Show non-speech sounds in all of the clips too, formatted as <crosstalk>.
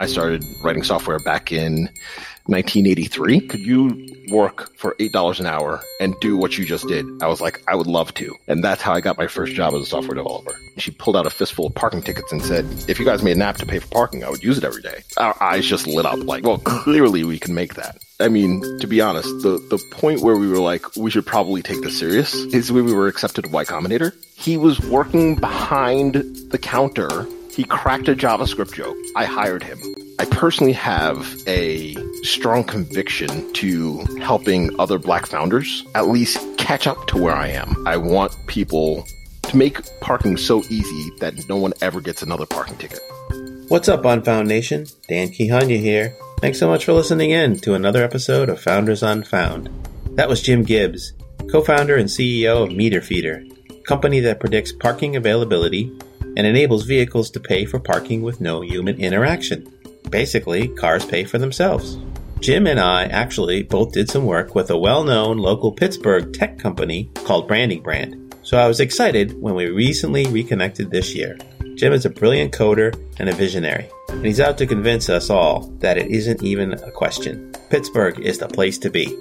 I started writing software back in 1983. Could you work for $8 an hour and do what you just did? I was like, I would love to. And that's how I got my first job as a software developer. She pulled out a fistful of parking tickets and said, if you guys made an app to pay for parking, I would use it every day. Our eyes just lit up like, well, clearly we can make that. I mean, to be honest, the, the point where we were like, we should probably take this serious is when we were accepted to Y Combinator. He was working behind the counter. He cracked a JavaScript joke. I hired him. I personally have a strong conviction to helping other black founders at least catch up to where I am. I want people to make parking so easy that no one ever gets another parking ticket. What's up, Unfound Nation? Dan Kihanya here. Thanks so much for listening in to another episode of Founders Unfound. That was Jim Gibbs, co-founder and CEO of Meter Feeder, company that predicts parking availability and enables vehicles to pay for parking with no human interaction. Basically, cars pay for themselves. Jim and I actually both did some work with a well-known local Pittsburgh tech company called Branding Brand. So I was excited when we recently reconnected this year. Jim is a brilliant coder and a visionary, and he's out to convince us all that it isn't even a question. Pittsburgh is the place to be.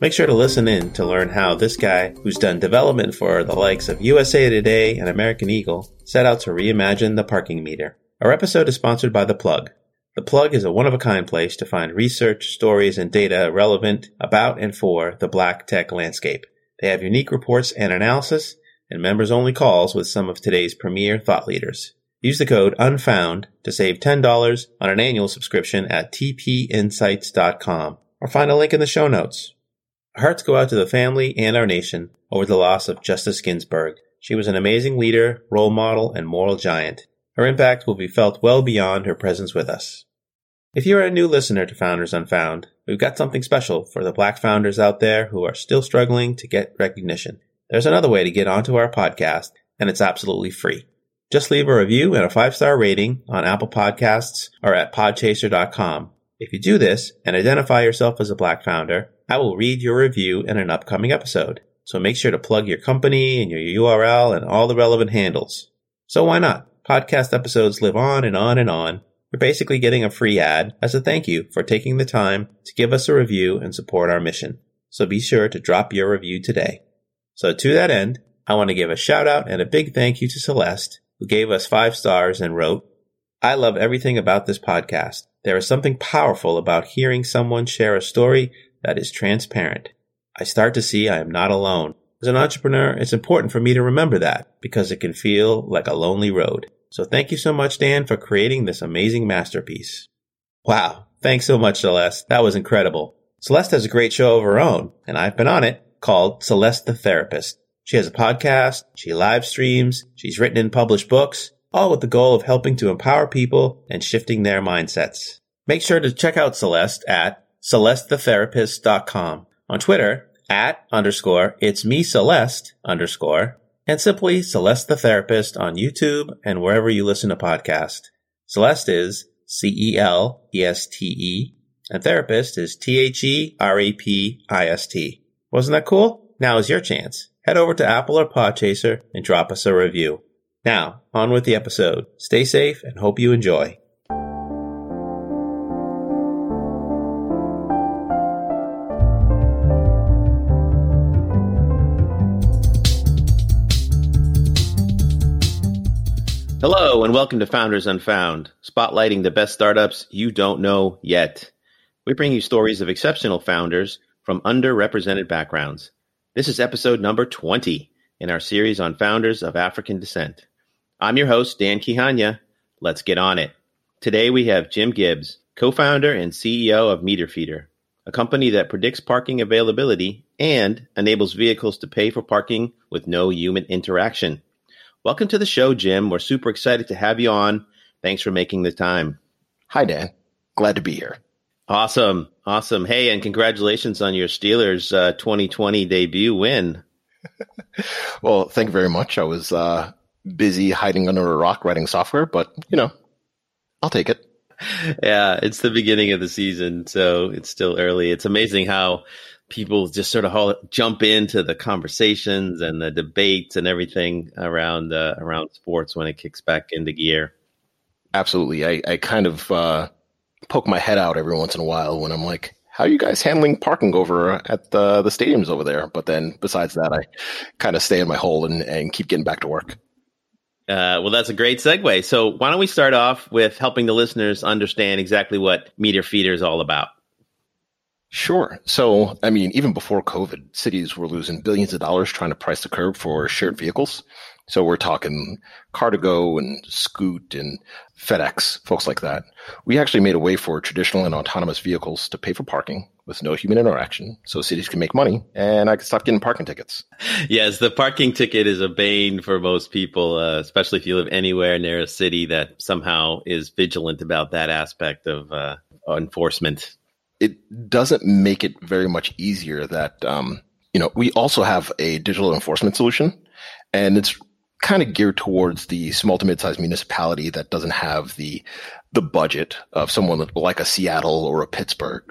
Make sure to listen in to learn how this guy, who's done development for the likes of USA Today and American Eagle, set out to reimagine the parking meter. Our episode is sponsored by The Plug. The Plug is a one of a kind place to find research, stories, and data relevant about and for the black tech landscape. They have unique reports and analysis and members only calls with some of today's premier thought leaders. Use the code UNFOUND to save $10 on an annual subscription at tpinsights.com or find a link in the show notes. Our hearts go out to the family and our nation over the loss of Justice Ginsburg. She was an amazing leader, role model, and moral giant. Her impact will be felt well beyond her presence with us. If you are a new listener to Founders Unfound, we've got something special for the black founders out there who are still struggling to get recognition. There's another way to get onto our podcast, and it's absolutely free. Just leave a review and a five star rating on Apple Podcasts or at podchaser.com. If you do this and identify yourself as a black founder, I will read your review in an upcoming episode. So make sure to plug your company and your URL and all the relevant handles. So why not? Podcast episodes live on and on and on. You're basically getting a free ad as a thank you for taking the time to give us a review and support our mission. So be sure to drop your review today. So to that end, I want to give a shout out and a big thank you to Celeste, who gave us five stars and wrote, I love everything about this podcast. There is something powerful about hearing someone share a story that is transparent. I start to see I am not alone. As an entrepreneur, it's important for me to remember that because it can feel like a lonely road. So thank you so much, Dan, for creating this amazing masterpiece. Wow. Thanks so much, Celeste. That was incredible. Celeste has a great show of her own, and I've been on it called Celeste the Therapist. She has a podcast, she live streams, she's written and published books, all with the goal of helping to empower people and shifting their mindsets. Make sure to check out Celeste at celestethetherapist.com. On Twitter, at underscore it's me Celeste underscore, and simply Celeste the Therapist on YouTube and wherever you listen to podcasts. Celeste is C E L E S T E, and therapist is T H E R A P I S T. Wasn't that cool? Now is your chance. Head over to Apple or Podchaser and drop us a review. Now, on with the episode. Stay safe and hope you enjoy. Hello, and welcome to Founders Unfound, spotlighting the best startups you don't know yet. We bring you stories of exceptional founders from underrepresented backgrounds. This is episode number 20 in our series on founders of African descent. I'm your host, Dan Kihanya. Let's get on it. Today we have Jim Gibbs, co founder and CEO of Meter Feeder, a company that predicts parking availability and enables vehicles to pay for parking with no human interaction. Welcome to the show, Jim. We're super excited to have you on. Thanks for making the time. Hi, Dan. Glad to be here. Awesome. Awesome. Hey, and congratulations on your Steelers uh, 2020 debut win. <laughs> well, thank you very much. I was uh, busy hiding under a rock writing software, but, you know, I'll take it. <laughs> Yeah, it's the beginning of the season, so it's still early. It's amazing how people just sort of jump into the conversations and the debates and everything around uh, around sports when it kicks back into gear. Absolutely, I, I kind of uh, poke my head out every once in a while when I'm like, how are you guys handling parking over at the, the stadiums over there? But then besides that, I kind of stay in my hole and, and keep getting back to work. Uh, well, that's a great segue. So why don't we start off with helping the listeners understand exactly what Meter Feeder is all about? Sure. So, I mean, even before COVID, cities were losing billions of dollars trying to price the curb for shared vehicles. So we're talking Car2Go and Scoot and FedEx, folks like that. We actually made a way for traditional and autonomous vehicles to pay for parking with no human interaction so cities can make money and I can stop getting parking tickets. Yes, the parking ticket is a bane for most people, uh, especially if you live anywhere near a city that somehow is vigilant about that aspect of uh, enforcement. It doesn't make it very much easier that, um, you know, we also have a digital enforcement solution and it's kind of geared towards the small to mid-sized municipality that doesn't have the the budget of someone like a Seattle or a Pittsburgh.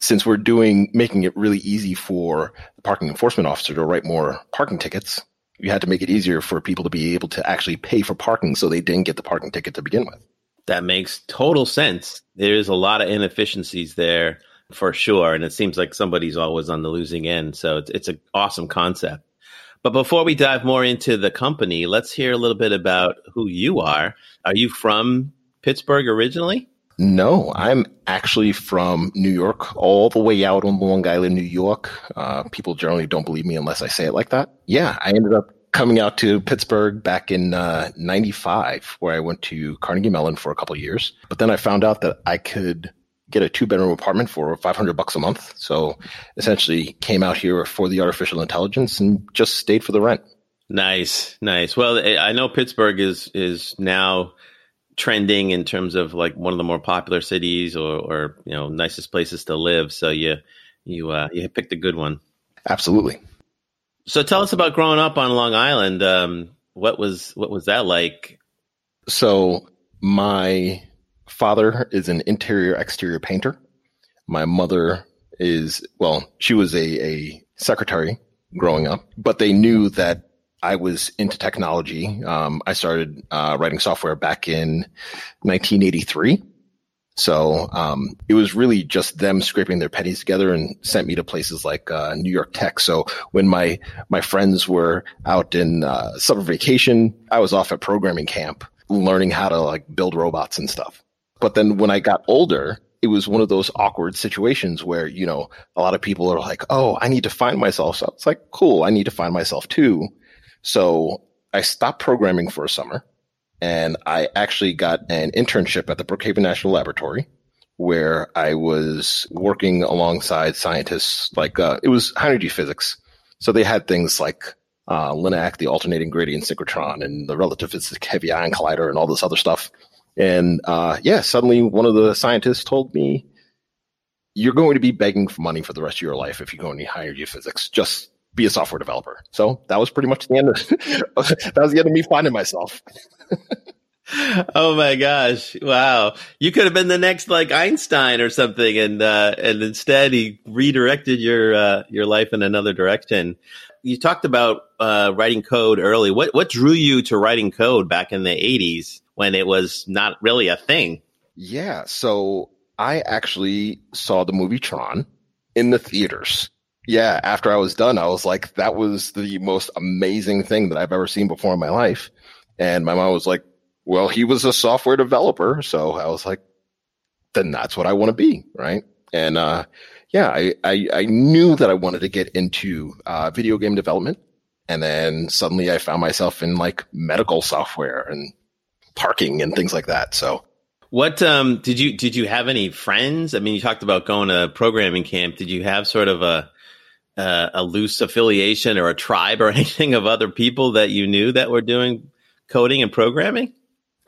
Since we're doing making it really easy for the parking enforcement officer to write more parking tickets, we had to make it easier for people to be able to actually pay for parking so they didn't get the parking ticket to begin with. That makes total sense. There's a lot of inefficiencies there for sure, and it seems like somebody's always on the losing end. So it's it's an awesome concept. But before we dive more into the company, let's hear a little bit about who you are. Are you from Pittsburgh originally? No, I'm actually from New York, all the way out on Long Island, New York. Uh, people generally don't believe me unless I say it like that. Yeah, I ended up coming out to Pittsburgh back in uh, 95, where I went to Carnegie Mellon for a couple years. But then I found out that I could get a two bedroom apartment for 500 bucks a month. So essentially came out here for the artificial intelligence and just stayed for the rent. Nice, nice. Well, I know Pittsburgh is is now trending in terms of like one of the more popular cities or, or you know nicest places to live. So you you uh, you picked a good one. Absolutely. So tell us about growing up on Long Island. Um, what was what was that like? So my father is an interior exterior painter. My mother is, well, she was a, a secretary growing up, but they knew that I was into technology. Um, I started uh, writing software back in 1983. So um, it was really just them scraping their pennies together and sent me to places like uh, New York Tech. So when my my friends were out in uh, summer vacation, I was off at programming camp learning how to like build robots and stuff. But then when I got older, it was one of those awkward situations where, you know, a lot of people are like, Oh, I need to find myself. So it's like, cool. I need to find myself too. So I stopped programming for a summer and I actually got an internship at the Brookhaven National Laboratory where I was working alongside scientists like, uh, it was high energy physics. So they had things like, uh, LINAC, the alternating gradient synchrotron and the relativistic heavy ion collider and all this other stuff. And uh, yeah, suddenly one of the scientists told me, "You're going to be begging for money for the rest of your life if you go into higher energy physics. Just be a software developer." So that was pretty much the end. Of, <laughs> that was the end of me finding myself. Oh my gosh! Wow, you could have been the next like Einstein or something, and uh, and instead he redirected your uh, your life in another direction. You talked about uh, writing code early. What what drew you to writing code back in the '80s? when it was not really a thing. Yeah. So I actually saw the movie Tron in the theaters. Yeah. After I was done, I was like, that was the most amazing thing that I've ever seen before in my life. And my mom was like, well, he was a software developer. So I was like, then that's what I want to be. Right. And, uh, yeah, I, I, I, knew that I wanted to get into, uh, video game development. And then suddenly I found myself in like medical software and parking and things like that. So what um, did you did you have any friends? I mean, you talked about going to programming camp. Did you have sort of a uh, a loose affiliation or a tribe or <laughs> anything of other people that you knew that were doing coding and programming?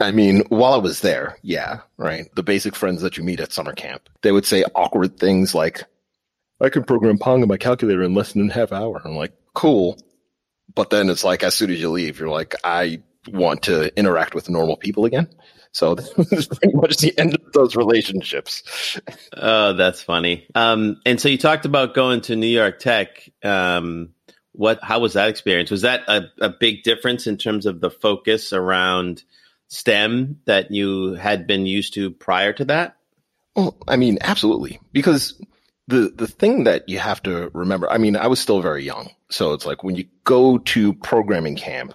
I mean, while I was there, yeah, right. The basic friends that you meet at summer camp, they would say awkward things like, I can program Pong on my calculator in less than a half hour. I'm like, cool. But then it's like, as soon as you leave, you're like, I want to interact with normal people again. So <laughs> that's pretty much the end of those relationships. Oh, that's funny. Um, and so you talked about going to New York Tech. Um, what? How was that experience? Was that a, a big difference in terms of the focus around STEM that you had been used to prior to that? Well, I mean, absolutely. Because the the thing that you have to remember, I mean, I was still very young. So it's like when you go to programming camp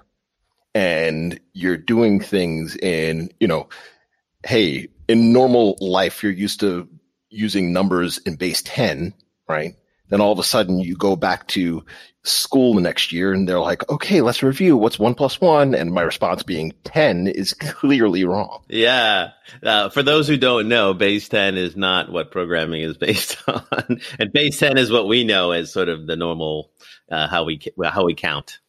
and you're doing things in, you know, hey, in normal life you're used to using numbers in base 10, right? Then all of a sudden you go back to school the next year and they're like, okay, let's review what's one plus one. And my response being 10 is clearly wrong. Yeah. Uh, for those who don't know, base 10 is not what programming is <laughs> based on. and base 10 is what we know as sort of the normal, uh, how we, how we count.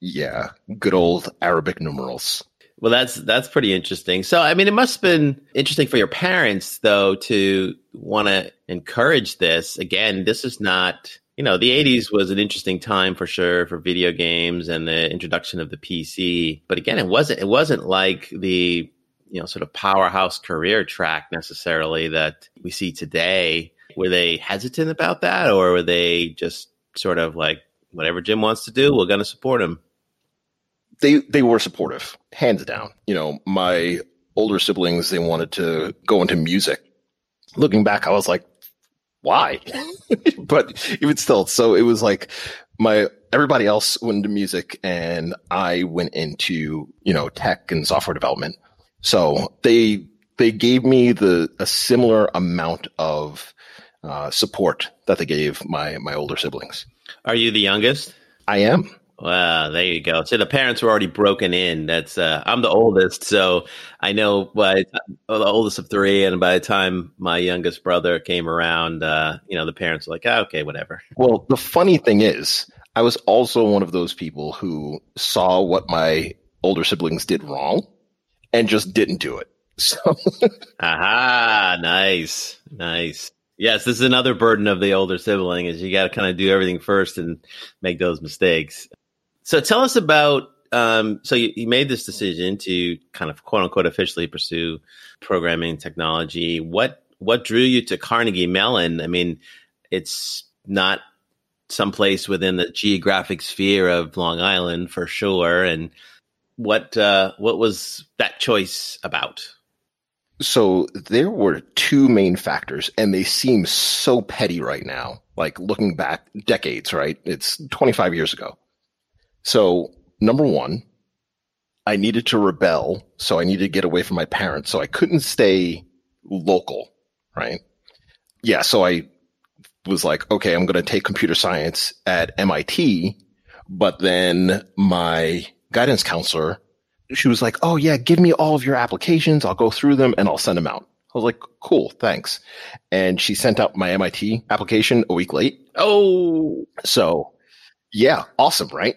Yeah. Good old Arabic numerals. Well, that's that's pretty interesting. So, I mean, it must have been interesting for your parents, though, to want to encourage this. Again, this is not, you know, the '80s was an interesting time for sure for video games and the introduction of the PC. But again, it wasn't it wasn't like the you know sort of powerhouse career track necessarily that we see today. Were they hesitant about that, or were they just sort of like whatever Jim wants to do, we're going to support him? they they were supportive, hands down. You know, my older siblings they wanted to go into music. Looking back, I was like, why? <laughs> but even still, so it was like my everybody else went into music, and I went into you know tech and software development. So they they gave me the a similar amount of uh, support that they gave my my older siblings. Are you the youngest? I am. Well, there you go. So the parents were already broken in. That's uh, I'm the oldest, so I know by well, the oldest of three, and by the time my youngest brother came around, uh, you know, the parents were like, oh, "Okay, whatever." Well, the funny thing is, I was also one of those people who saw what my older siblings did wrong and just didn't do it. <laughs> So, aha, nice, nice. Yes, this is another burden of the older sibling is you got to kind of do everything first and make those mistakes. So tell us about. Um, so you, you, made this decision to kind of quote unquote officially pursue programming technology. What what drew you to Carnegie Mellon? I mean, it's not someplace within the geographic sphere of Long Island for sure. And what uh, what was that choice about? So there were two main factors, and they seem so petty right now. Like looking back decades, right? It's 25 years ago. So, number one, I needed to rebel. So I needed to get away from my parents. So I couldn't stay local, right? Yeah. So I was like, okay, I'm going to take computer science at MIT. But then my guidance counselor, she was like, oh, yeah, give me all of your applications. I'll go through them and I'll send them out. I was like, cool, thanks. And she sent out my MIT application a week late. Oh, so yeah, awesome, right?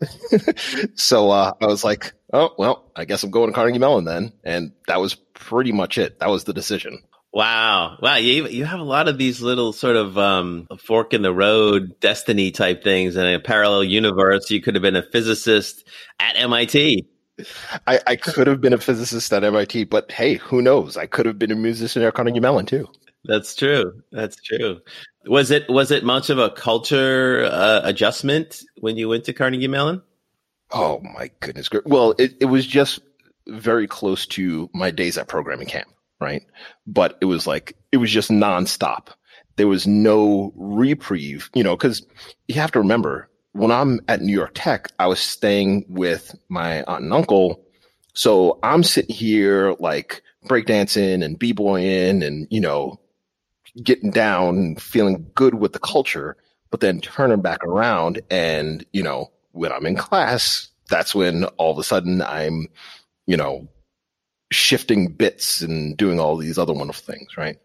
<laughs> so uh, I was like, oh, well, I guess I'm going to Carnegie Mellon then. And that was pretty much it. That was the decision. Wow. Wow. You, you have a lot of these little sort of um, fork in the road destiny type things in a parallel universe. You could have been a physicist at MIT. I, I could have been a physicist at MIT, but hey, who knows? I could have been a musician at Carnegie Mellon too. That's true. That's true. Was it was it much of a culture uh, adjustment when you went to Carnegie Mellon? Oh my goodness! Well, it, it was just very close to my days at programming camp, right? But it was like it was just nonstop. There was no reprieve, you know, because you have to remember when I'm at New York Tech, I was staying with my aunt and uncle, so I'm sitting here like breakdancing and b-boying and you know getting down and feeling good with the culture, but then turning back around and, you know, when I'm in class, that's when all of a sudden I'm, you know, shifting bits and doing all these other wonderful things, right?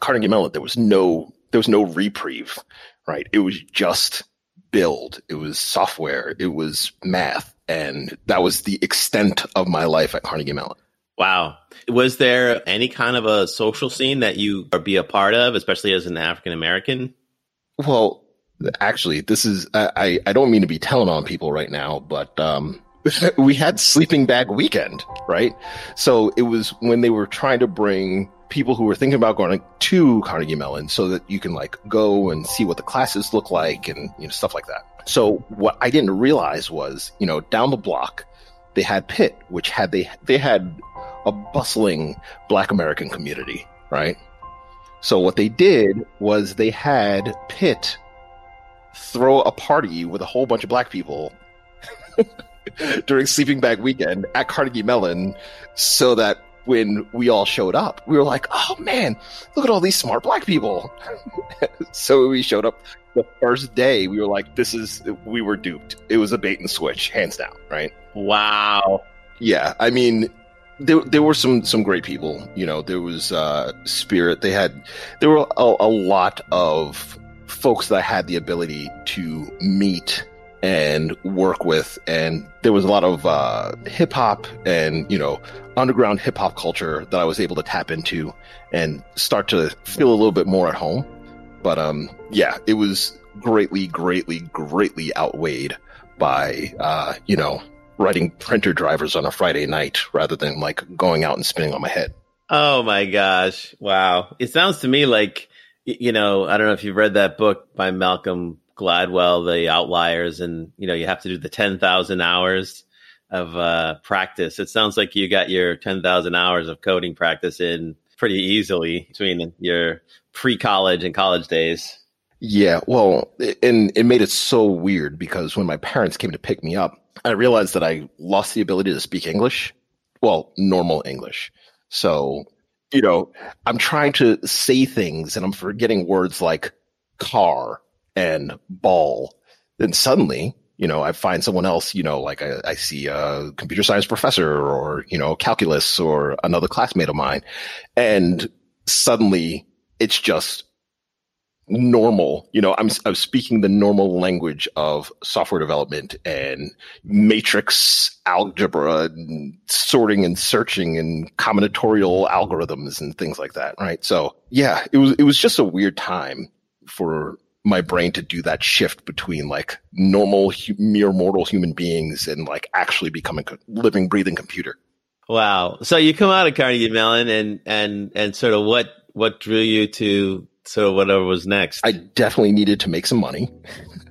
Carnegie Mellon, there was no, there was no reprieve, right? It was just build. It was software. It was math. And that was the extent of my life at Carnegie Mellon. Wow. Was there any kind of a social scene that you be a part of, especially as an African American? Well, actually, this is I, I don't mean to be telling on people right now, but um, <laughs> we had sleeping bag weekend, right? So it was when they were trying to bring people who were thinking about going to Carnegie Mellon so that you can like go and see what the classes look like and you know stuff like that. So what I didn't realize was, you know, down the block they had Pitt, which had they they had a bustling Black American community, right? So what they did was they had Pitt throw a party with a whole bunch of black people <laughs> during sleeping bag weekend at Carnegie Mellon so that when we all showed up, we were like, oh man, look at all these smart black people. <laughs> so we showed up the first day, we were like, this is, we were duped. It was a bait and switch, hands down, right? Wow. Yeah. I mean, there, there were some, some great people. You know, there was, uh, Spirit. They had, there were a, a lot of folks that I had the ability to meet and work with. And there was a lot of uh, hip hop and, you know, underground hip hop culture that I was able to tap into and start to feel a little bit more at home. But um, yeah, it was greatly, greatly, greatly outweighed by, uh, you know, writing printer drivers on a Friday night rather than like going out and spinning on my head. Oh my gosh. Wow. It sounds to me like, you know, I don't know if you've read that book by Malcolm Gladwell, The Outliers, and, you know, you have to do the 10,000 hours of uh, practice. It sounds like you got your 10,000 hours of coding practice in pretty easily between your pre college and college days. Yeah, well, and it made it so weird because when my parents came to pick me up, I realized that I lost the ability to speak English. Well, normal English. So, you know, I'm trying to say things and I'm forgetting words like car and ball. Then suddenly, you know, I find someone else, you know, like I, I, see a computer science professor or, you know, calculus or another classmate of mine. And suddenly it's just normal. You know, I'm, I'm speaking the normal language of software development and matrix algebra and sorting and searching and combinatorial algorithms and things like that. Right. So yeah, it was, it was just a weird time for my brain to do that shift between like normal, hu- mere mortal human beings and like actually becoming a living, breathing computer. Wow. So you come out of Carnegie Mellon and, and, and sort of what, what drew you to of whatever was next? I definitely needed to make some money. <laughs>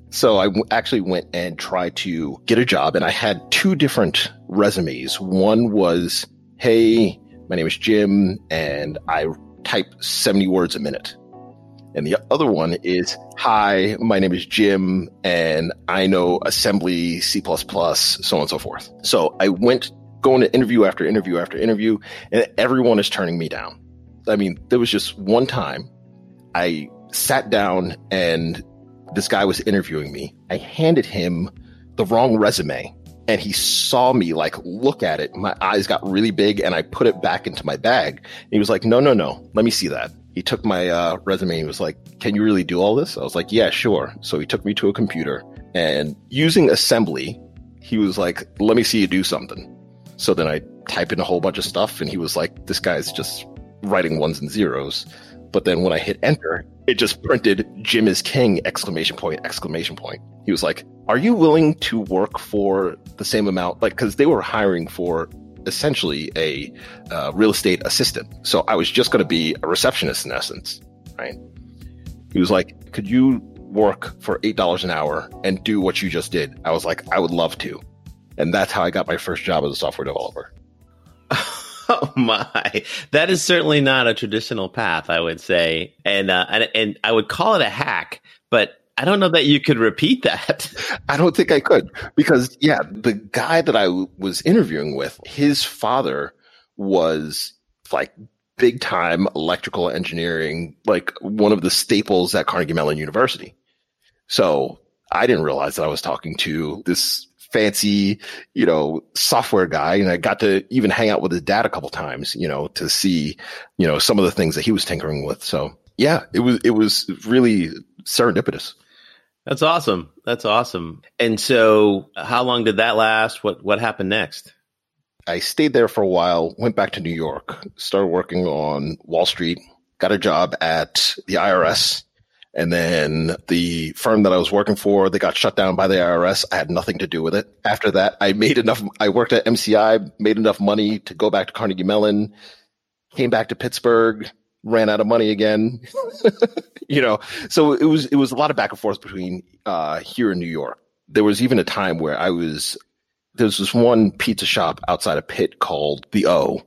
So I w- actually went and tried to get a job and I had two different resumes. One was, Hey, my name is Jim and I type 70 words a minute. And the other one is, hi, my name is Jim and I know assembly, C++, so on and so forth. So I went going to interview after interview after interview and everyone is turning me down. I mean, there was just one time I sat down and this guy was interviewing me. I handed him the wrong resume and he saw me like look at it. My eyes got really big and I put it back into my bag. he was like, no, no, no, let me see that he took my uh, resume and he was like, Can you really do all this? I was like, Yeah, sure. So he took me to a computer and using assembly, he was like, Let me see you do something. So then I type in a whole bunch of stuff and he was like, This guy's just writing ones and zeros. But then when I hit enter, it just printed Jim is king exclamation point exclamation point. He was like, "Are you willing to work for the same amount?" Like, because they were hiring for essentially a uh, real estate assistant. So I was just going to be a receptionist in essence, right? He was like, could you work for $8 an hour and do what you just did? I was like, I would love to. And that's how I got my first job as a software developer. <laughs> <laughs> Oh my, that is certainly not a traditional path, I would say, and uh, and, and I would call it a hack. But I don't know that you could repeat that. <laughs> I don't think I could because yeah, the guy that I was interviewing with, his father was like big time electrical engineering, like one of the staples at Carnegie Mellon University. So I didn't realize that I was talking to this fancy, you know, software guy. And I got to even hang out with his dad a couple times, you know, to see, you know, some of the things that he was tinkering with. So yeah, it was, it was really serendipitous. That's awesome. That's awesome. And so, how long did that last? What what happened next? I stayed there for a while, went back to New York, started working on Wall Street, got a job at the IRS, and then the firm that I was working for, they got shut down by the IRS. I had nothing to do with it. After that, I made enough I worked at MCI, made enough money to go back to Carnegie Mellon, came back to Pittsburgh, ran out of money again. <laughs> you know, so it was it was a lot of back and forth between uh, here in New York. There was even a time where I was there was this one pizza shop outside of Pitt called the O,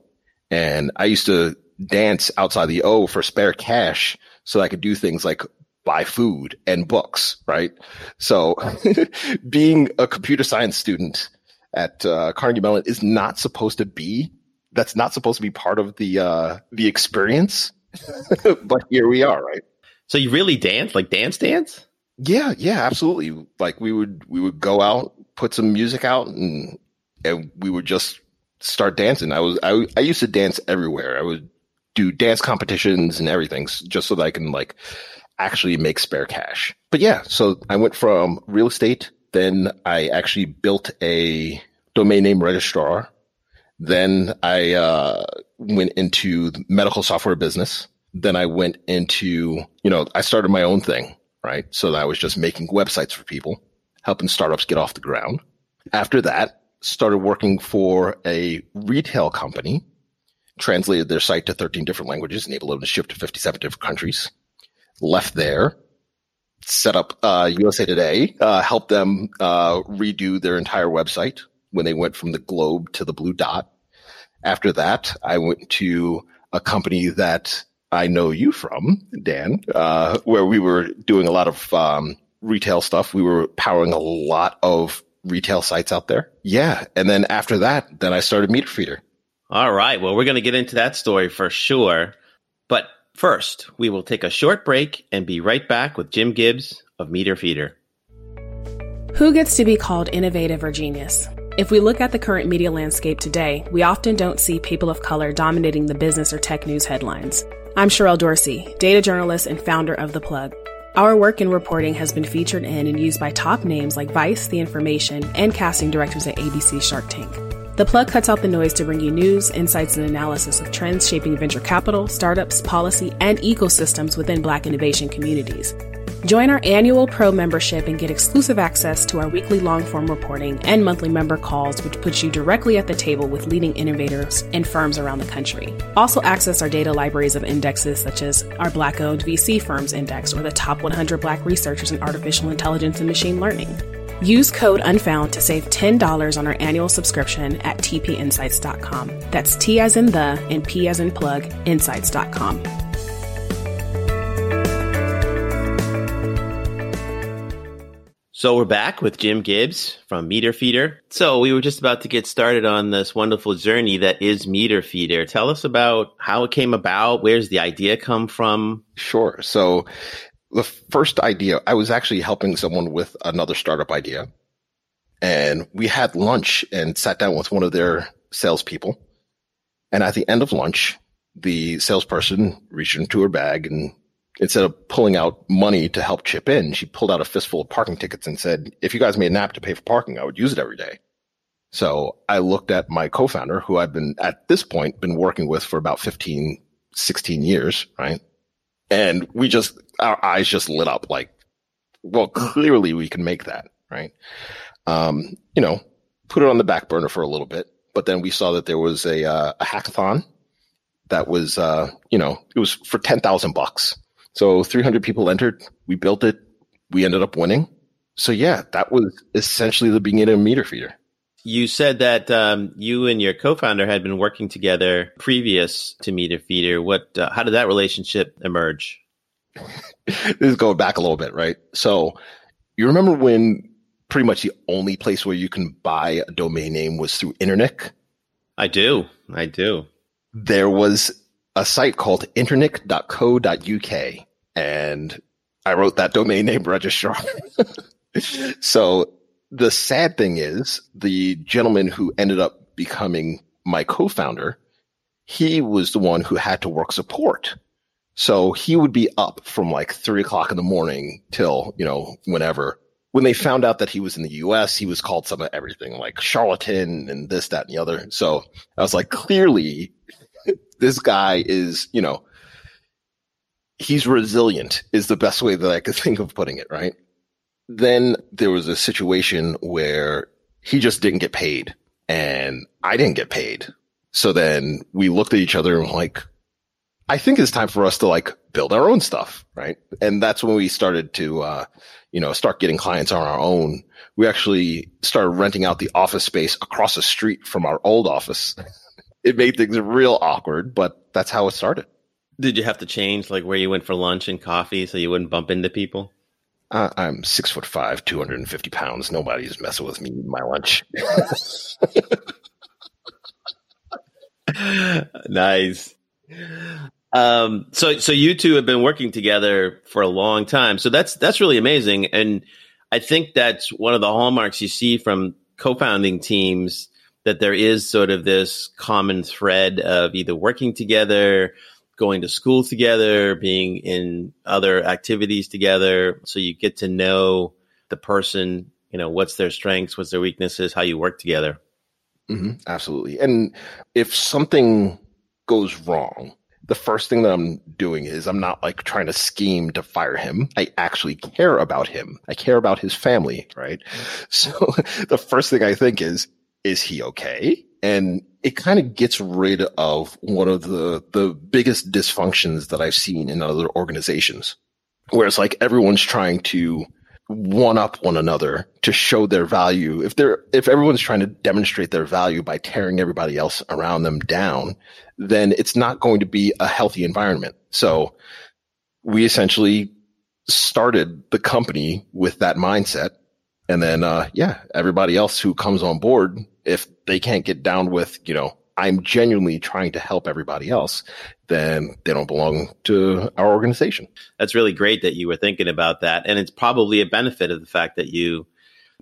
and I used to dance outside the O for spare cash so I could do things like buy food and books, right? So <laughs> being a computer science student at uh, Carnegie Mellon is not supposed to be that's not supposed to be part of the uh the experience. <laughs> but here we are, right? So you really dance, like dance dance? Yeah, yeah, absolutely. Like we would we would go out, put some music out and and we would just start dancing. I was I I used to dance everywhere. I would do dance competitions and everything just so that I can like actually make spare cash. But yeah, so I went from real estate, then I actually built a domain name registrar. Then I uh, went into medical software business. Then I went into, you know, I started my own thing, right? So I was just making websites for people, helping startups get off the ground. After that, started working for a retail company, translated their site to 13 different languages, enabled them to ship to 57 different countries. Left there, set up uh, USA Today, uh, helped them uh, redo their entire website when they went from the globe to the blue dot. After that, I went to a company that I know you from, Dan, uh, where we were doing a lot of um, retail stuff. We were powering a lot of retail sites out there. Yeah. And then after that, then I started Meter Feeder. All right. Well, we're going to get into that story for sure. First, we will take a short break and be right back with Jim Gibbs of Meter Feeder. Who gets to be called innovative or genius? If we look at the current media landscape today, we often don't see people of color dominating the business or tech news headlines. I'm Sherelle Dorsey, data journalist and founder of The Plug. Our work in reporting has been featured in and used by top names like Vice, The Information, and casting directors at ABC Shark Tank. The plug cuts out the noise to bring you news, insights, and analysis of trends shaping venture capital, startups, policy, and ecosystems within Black innovation communities. Join our annual Pro membership and get exclusive access to our weekly long form reporting and monthly member calls, which puts you directly at the table with leading innovators and firms around the country. Also, access our data libraries of indexes such as our Black owned VC firms index or the top 100 Black researchers in artificial intelligence and machine learning. Use code UNFOUND to save $10 on our annual subscription at tpinsights.com. That's T as in the and P as in plug, insights.com. So we're back with Jim Gibbs from Meter Feeder. So we were just about to get started on this wonderful journey that is Meter Feeder. Tell us about how it came about. Where's the idea come from? Sure. So the first idea, I was actually helping someone with another startup idea. And we had lunch and sat down with one of their salespeople. And at the end of lunch, the salesperson reached into her bag and instead of pulling out money to help chip in, she pulled out a fistful of parking tickets and said, if you guys made an app to pay for parking, I would use it every day. So I looked at my co-founder who I've been at this point been working with for about 15, 16 years, right? And we just, our eyes just lit up like, well, clearly we can make that, right? Um, you know, put it on the back burner for a little bit, but then we saw that there was a, uh, a hackathon that was, uh, you know, it was for 10,000 bucks so 300 people entered. We built it. We ended up winning. So yeah, that was essentially the beginning of Meter Feeder. You said that um, you and your co-founder had been working together previous to Meter Feeder. What? Uh, how did that relationship emerge? <laughs> this is going back a little bit, right? So you remember when pretty much the only place where you can buy a domain name was through Internic? I do. I do. There was a site called internic.co.uk and I wrote that domain name registrar. <laughs> so the sad thing is the gentleman who ended up becoming my co-founder, he was the one who had to work support. So he would be up from like three o'clock in the morning till, you know, whenever. When they found out that he was in the US, he was called some of everything like charlatan and this, that, and the other. So I was like, clearly <laughs> this guy is, you know, he's resilient is the best way that I could <laughs> think of putting it, right? Then there was a situation where he just didn't get paid and I didn't get paid. So then we looked at each other and like, I think it's time for us to like build our own stuff, right? And that's when we started to, uh, you know, start getting clients on our own. We actually started renting out the office space across the street from our old office <laughs> it made things real awkward, but that's how it started. Did you have to change like where you went for lunch and coffee so you wouldn't bump into people? Uh, I'm six foot five, 250 pounds. Nobody's messing with me my lunch. <laughs> nice. Um, so, so you two have been working together for a long time. So that's, that's really amazing. And I think that's one of the hallmarks you see from co-founding teams that there is sort of this common thread of either working together, going to school together, being in other activities together. So you get to know the person, you know, what's their strengths, what's their weaknesses, how you work together. Mm-hmm, absolutely. And if something goes wrong, the first thing that I'm doing is I'm not like trying to scheme to fire him. I actually care about him. I care about his family, right? So <laughs> the first thing I think is, is he okay? And it kind of gets rid of one of the, the biggest dysfunctions that I've seen in other organizations where it's like everyone's trying to one up one another to show their value. If they're, if everyone's trying to demonstrate their value by tearing everybody else around them down, then it's not going to be a healthy environment. So we essentially started the company with that mindset. And then, uh, yeah, everybody else who comes on board, if they can't get down with, you know, I'm genuinely trying to help everybody else, then they don't belong to our organization. That's really great that you were thinking about that. And it's probably a benefit of the fact that you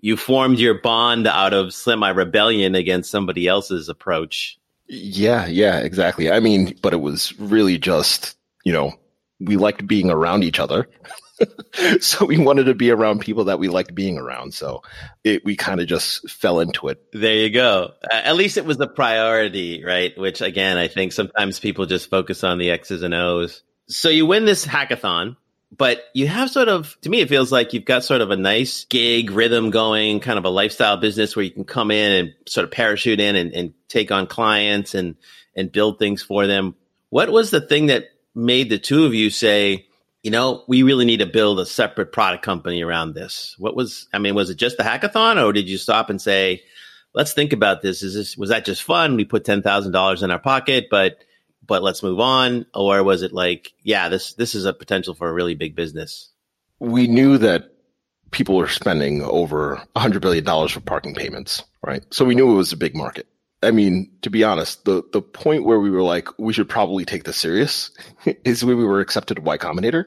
you formed your bond out of semi rebellion against somebody else's approach. Yeah, yeah, exactly. I mean, but it was really just, you know, we liked being around each other. <laughs> <laughs> so we wanted to be around people that we liked being around. So it, we kind of just fell into it. There you go. at least it was the priority, right? Which again, I think sometimes people just focus on the X's and O's. So you win this hackathon, but you have sort of, to me, it feels like you've got sort of a nice gig rhythm going, kind of a lifestyle business where you can come in and sort of parachute in and, and take on clients and, and build things for them. What was the thing that made the two of you say, you know, we really need to build a separate product company around this. What was, I mean, was it just the hackathon or did you stop and say, let's think about this? Is this, was that just fun? We put $10,000 in our pocket, but, but let's move on. Or was it like, yeah, this, this is a potential for a really big business? We knew that people were spending over $100 billion for parking payments, right? So we knew it was a big market. I mean, to be honest, the, the point where we were like, we should probably take this serious <laughs> is when we were accepted to Y Combinator.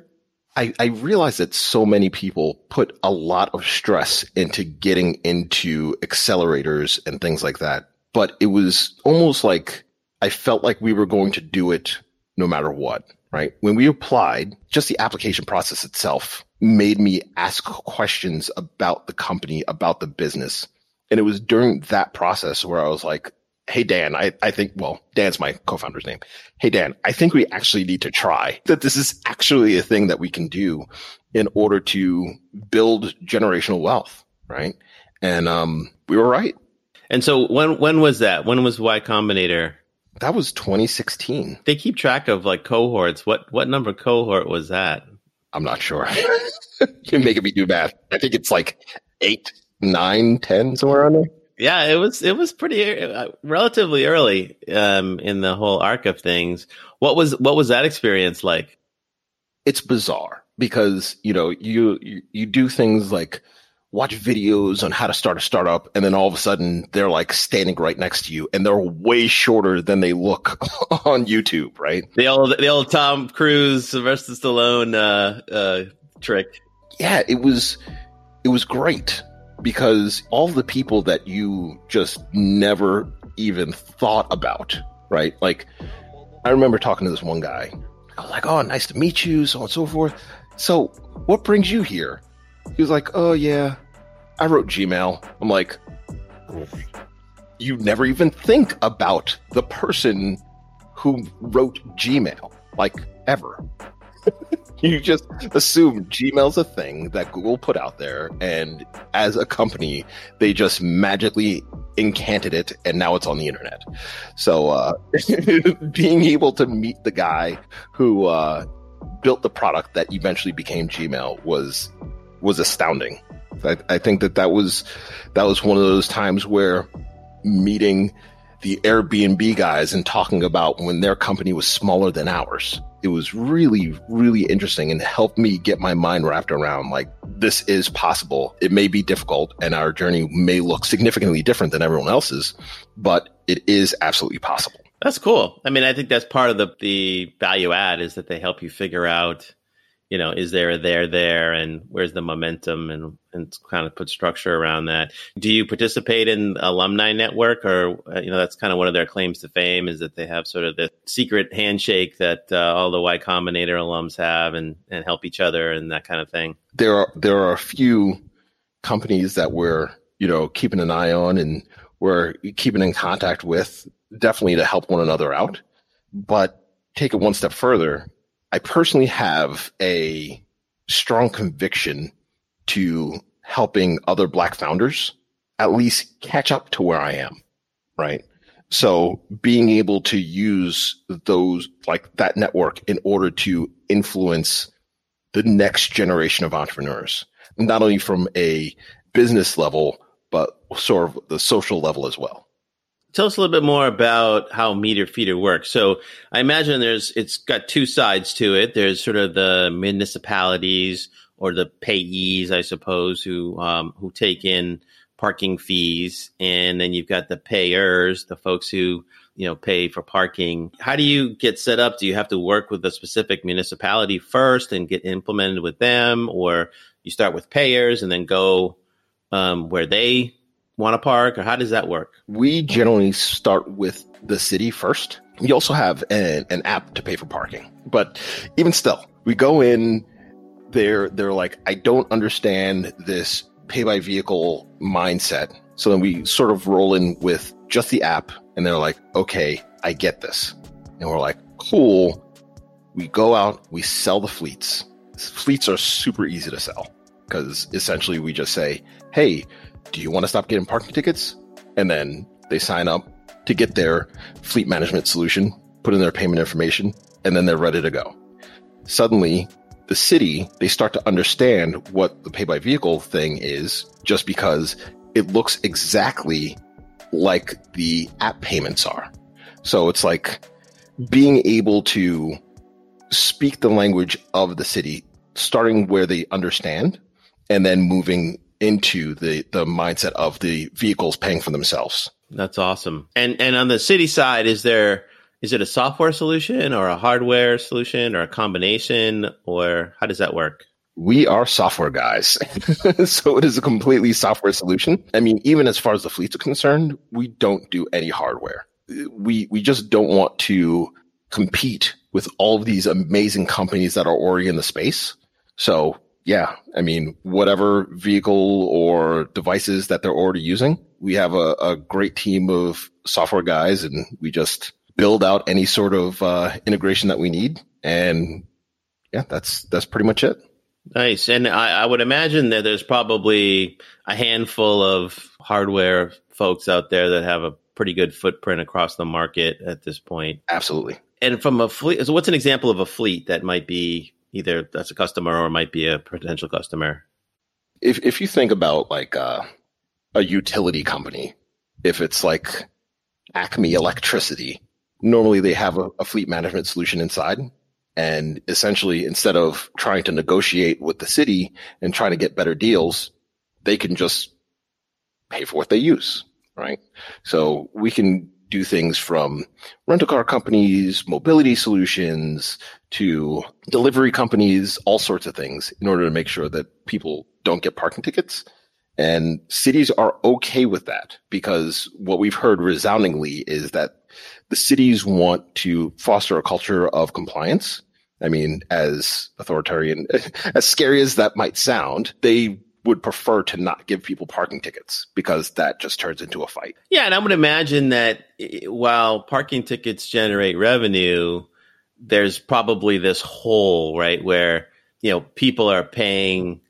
I, I realized that so many people put a lot of stress into getting into accelerators and things like that. But it was almost like I felt like we were going to do it no matter what, right? When we applied, just the application process itself made me ask questions about the company, about the business. And it was during that process where I was like, Hey, Dan, I, I think, well, Dan's my co-founder's name. Hey, Dan, I think we actually need to try that this is actually a thing that we can do in order to build generational wealth. Right. And, um, we were right. And so when, when was that? When was Y Combinator? That was 2016. They keep track of like cohorts. What, what number cohort was that? I'm not sure. <laughs> You're making me do math. I think it's like eight, nine, ten, somewhere on there yeah, it was it was pretty uh, relatively early um, in the whole arc of things. What was what was that experience like? It's bizarre because you know you you, you do things like watch videos on how to start a startup and then all of a sudden they're like standing right next to you and they're way shorter than they look <laughs> on YouTube, right? The old the old Tom Cruise Sylvester Stallone uh, uh, trick. Yeah, it was it was great because all the people that you just never even thought about, right? Like, I remember talking to this one guy. I was like, oh, nice to meet you, so on and so forth. So, what brings you here? He was like, oh, yeah, I wrote Gmail. I'm like, you never even think about the person who wrote Gmail, like, ever. <laughs> <laughs> you just assume Gmail's a thing that Google put out there, and as a company, they just magically incanted it, and now it's on the internet. So, uh, <laughs> being able to meet the guy who uh, built the product that eventually became Gmail was was astounding. I, I think that that was that was one of those times where meeting the Airbnb guys and talking about when their company was smaller than ours. It was really, really interesting and helped me get my mind wrapped around like this is possible. It may be difficult and our journey may look significantly different than everyone else's, but it is absolutely possible. That's cool. I mean, I think that's part of the the value add is that they help you figure out you know, is there a there there and where's the momentum and, and kind of put structure around that. Do you participate in alumni network or, uh, you know, that's kind of one of their claims to fame is that they have sort of the secret handshake that uh, all the Y Combinator alums have and, and help each other and that kind of thing. There are, there are a few companies that we're, you know, keeping an eye on and we're keeping in contact with definitely to help one another out. But take it one step further, I personally have a strong conviction to helping other black founders at least catch up to where I am. Right. So being able to use those like that network in order to influence the next generation of entrepreneurs, not only from a business level, but sort of the social level as well tell us a little bit more about how meter feeder works. So I imagine there's it's got two sides to it. There's sort of the municipalities or the payees, I suppose, who um, who take in parking fees, and then you've got the payers, the folks who you know pay for parking. How do you get set up? Do you have to work with a specific municipality first and get implemented with them, or you start with payers and then go um, where they want to park, or how does that work? We generally start with the city first. We also have an, an app to pay for parking, but even still, we go in. They're they're like, I don't understand this pay by vehicle mindset. So then we sort of roll in with just the app, and they're like, okay, I get this, and we're like, cool. We go out, we sell the fleets. Fleets are super easy to sell because essentially we just say, hey, do you want to stop getting parking tickets? And then they sign up to get their fleet management solution, put in their payment information, and then they're ready to go. Suddenly, the city, they start to understand what the pay by vehicle thing is just because it looks exactly like the app payments are. So it's like being able to speak the language of the city, starting where they understand and then moving into the the mindset of the vehicles paying for themselves. That's awesome. And and on the city side, is there is it a software solution or a hardware solution or a combination or how does that work? We are software guys. <laughs> so it is a completely software solution. I mean, even as far as the fleets are concerned, we don't do any hardware. We we just don't want to compete with all of these amazing companies that are already in the space. So yeah, I mean, whatever vehicle or devices that they're already using, we have a, a great team of software guys and we just build out any sort of uh, integration that we need. And yeah, that's, that's pretty much it. Nice. And I, I would imagine that there's probably a handful of hardware folks out there that have a pretty good footprint across the market at this point. Absolutely. And from a fleet, so what's an example of a fleet that might be either that's a customer or might be a potential customer. If if you think about like uh, a utility company, if it's like Acme Electricity, normally they have a, a fleet management solution inside. And essentially, instead of trying to negotiate with the city and trying to get better deals, they can just pay for what they use, right? So we can do things from rental car companies, mobility solutions to delivery companies, all sorts of things in order to make sure that people don't get parking tickets. And cities are okay with that because what we've heard resoundingly is that the cities want to foster a culture of compliance. I mean, as authoritarian, <laughs> as scary as that might sound, they would prefer to not give people parking tickets because that just turns into a fight. Yeah, and I would imagine that while parking tickets generate revenue, there's probably this hole, right, where you know people are paying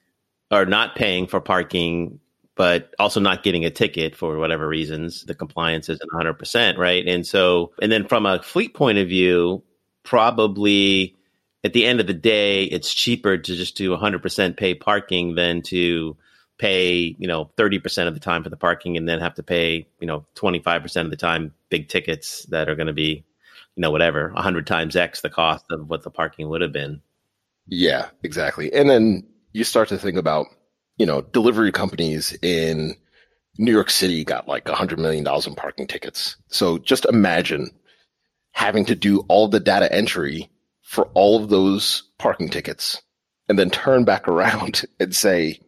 or not paying for parking but also not getting a ticket for whatever reasons the compliance isn't 100% right and so and then from a fleet point of view probably at the end of the day, it's cheaper to just do 100% pay parking than to pay, you know, 30% of the time for the parking and then have to pay, you know, 25% of the time big tickets that are going to be, you know, whatever, 100 times X the cost of what the parking would have been. Yeah, exactly. And then you start to think about, you know, delivery companies in New York City got like $100 million in parking tickets. So just imagine having to do all the data entry for all of those parking tickets and then turn back around <laughs> and say,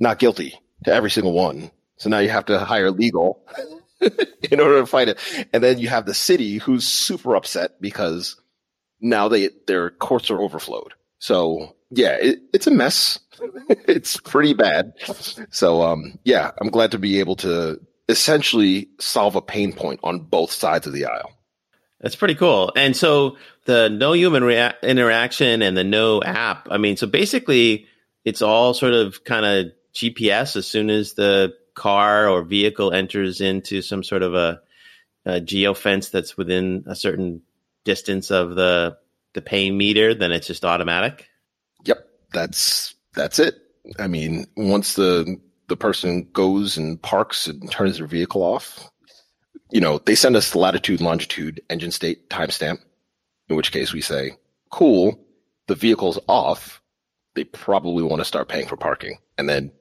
not guilty to every single one. So now you have to hire legal <laughs> in order to fight it. And then you have the city who's super upset because now they their courts are overflowed. So yeah, it, it's a mess. <laughs> it's pretty bad. So um, yeah, I'm glad to be able to essentially solve a pain point on both sides of the aisle. That's pretty cool. And so the no human rea- interaction and the no app. I mean, so basically, it's all sort of kind of GPS as soon as the car or vehicle enters into some sort of a, a geo fence that's within a certain distance of the the pay meter, then it's just automatic. Yep, that's that's it. I mean, once the the person goes and parks and turns their vehicle off, you know, they send us the latitude, longitude, engine state, timestamp. In which case we say, "Cool, the vehicle's off." They probably want to start paying for parking, and then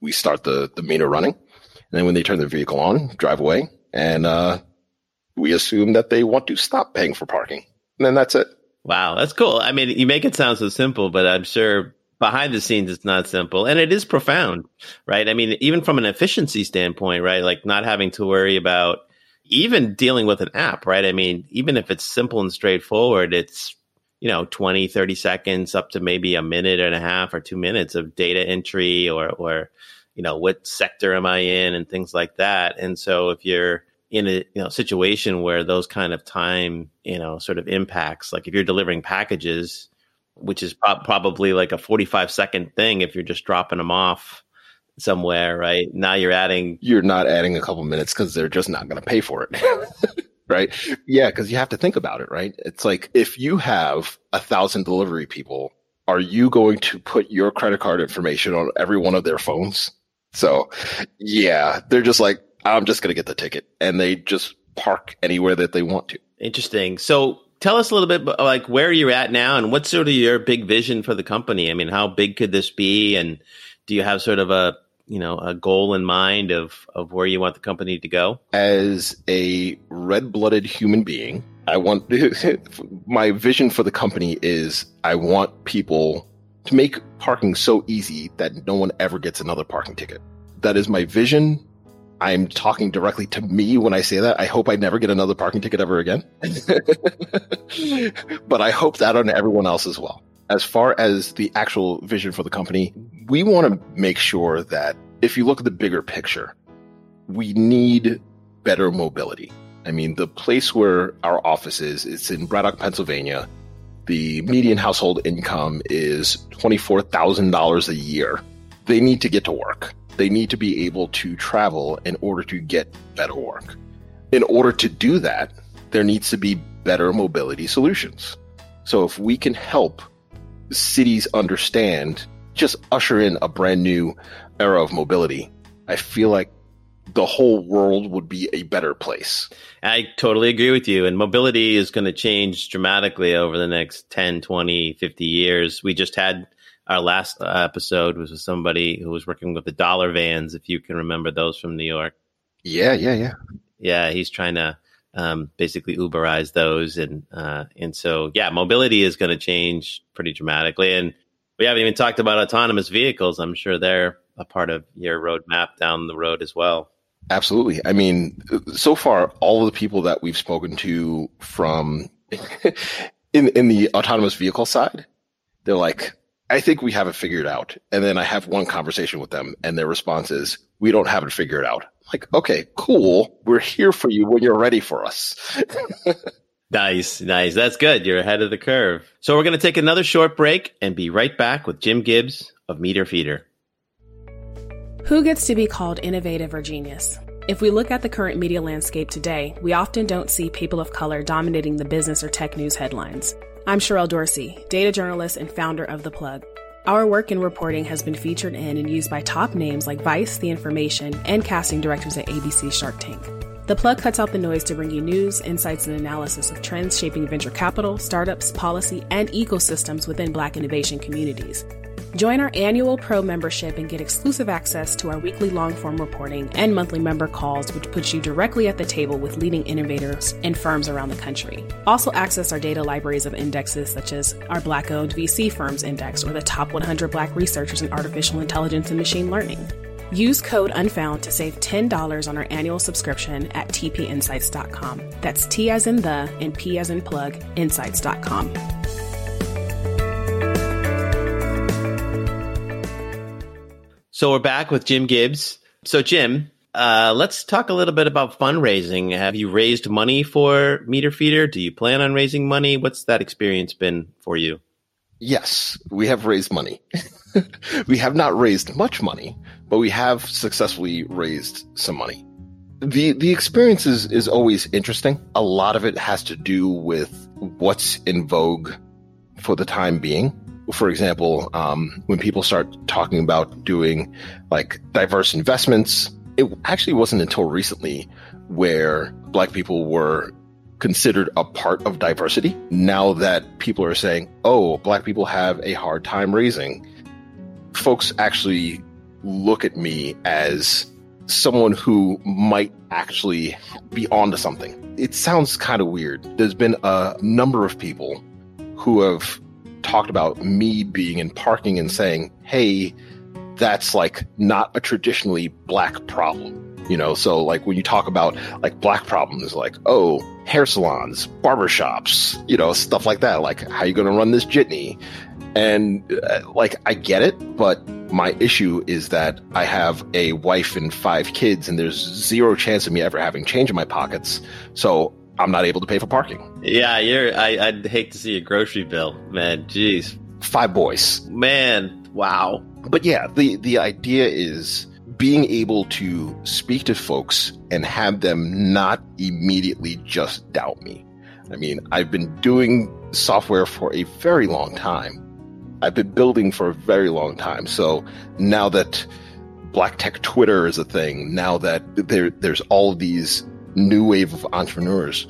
we start the the meter running. And then when they turn their vehicle on, drive away, and uh, we assume that they want to stop paying for parking. And then that's it. Wow, that's cool. I mean, you make it sound so simple, but I'm sure behind the scenes it's not simple and it is profound, right? I mean, even from an efficiency standpoint, right? Like not having to worry about even dealing with an app, right? I mean, even if it's simple and straightforward, it's you know 20 30 seconds up to maybe a minute and a half or two minutes of data entry or or you know what sector am i in and things like that and so if you're in a you know situation where those kind of time you know sort of impacts like if you're delivering packages which is pro- probably like a 45 second thing if you're just dropping them off somewhere right now you're adding you're not adding a couple minutes because they're just not going to pay for it <laughs> right yeah because you have to think about it right it's like if you have a thousand delivery people are you going to put your credit card information on every one of their phones so yeah they're just like I'm just going to get the ticket. And they just park anywhere that they want to. Interesting. So tell us a little bit about, like where you're at now and what's sort of your big vision for the company. I mean, how big could this be? And do you have sort of a, you know, a goal in mind of, of where you want the company to go? As a red blooded human being, I want <laughs> my vision for the company is I want people to make parking so easy that no one ever gets another parking ticket. That is my vision. I'm talking directly to me when I say that. I hope I never get another parking ticket ever again. <laughs> but I hope that on everyone else as well. As far as the actual vision for the company, we want to make sure that if you look at the bigger picture, we need better mobility. I mean, the place where our office is, it's in Braddock, Pennsylvania. The median household income is $24,000 a year. They need to get to work they need to be able to travel in order to get better work. In order to do that, there needs to be better mobility solutions. So if we can help cities understand, just usher in a brand new era of mobility, I feel like the whole world would be a better place. I totally agree with you. And mobility is going to change dramatically over the next 10, 20, 50 years. We just had our last episode was with somebody who was working with the dollar vans, if you can remember those from New York. Yeah, yeah, yeah. Yeah, he's trying to um, basically Uberize those, and uh, and so yeah, mobility is going to change pretty dramatically. And we haven't even talked about autonomous vehicles. I'm sure they're a part of your roadmap down the road as well. Absolutely. I mean, so far, all of the people that we've spoken to from <laughs> in in the autonomous vehicle side, they're like, I think we have it figured out. And then I have one conversation with them and their response is, we don't have it figured out. like, okay, cool. We're here for you when you're ready for us. <laughs> nice, nice. That's good. You're ahead of the curve. So we're going to take another short break and be right back with Jim Gibbs of Meter Feeder. Who gets to be called innovative or genius? If we look at the current media landscape today, we often don't see people of color dominating the business or tech news headlines. I'm Sherelle Dorsey, data journalist and founder of The Plug. Our work in reporting has been featured in and used by top names like Vice, The Information, and casting directors at ABC Shark Tank. The plug cuts out the noise to bring you news, insights, and analysis of trends shaping venture capital, startups, policy, and ecosystems within Black innovation communities. Join our annual Pro membership and get exclusive access to our weekly long form reporting and monthly member calls, which puts you directly at the table with leading innovators and firms around the country. Also, access our data libraries of indexes such as our Black owned VC Firms Index or the top 100 Black researchers in artificial intelligence and machine learning. Use code UNFOUND to save $10 on our annual subscription at tpinsights.com. That's T as in the and P as in plug, insights.com. So we're back with Jim Gibbs. So, Jim, uh, let's talk a little bit about fundraising. Have you raised money for Meter Feeder? Do you plan on raising money? What's that experience been for you? Yes, we have raised money. <laughs> we have not raised much money, but we have successfully raised some money. The the experience is, is always interesting. A lot of it has to do with what's in vogue for the time being for example, um, when people start talking about doing like diverse investments, it actually wasn't until recently where black people were considered a part of diversity. Now that people are saying, oh, black people have a hard time raising, folks actually look at me as someone who might actually be onto something. It sounds kind of weird. There's been a number of people who have talked about me being in parking and saying, hey, that's like not a traditionally black problem. You know, so like when you talk about like black problems, like, oh, hair salons, barbershops, you know, stuff like that. Like, how you going to run this jitney? And uh, like, I get it, but my issue is that I have a wife and five kids, and there's zero chance of me ever having change in my pockets. So I'm not able to pay for parking. Yeah, you're. I, would hate to see a grocery bill, man. Jeez, five boys, man. Wow. But yeah, the the idea is being able to speak to folks and have them not immediately just doubt me. I mean, I've been doing software for a very long time. I've been building for a very long time. So now that Black Tech Twitter is a thing, now that there there's all these new wave of entrepreneurs.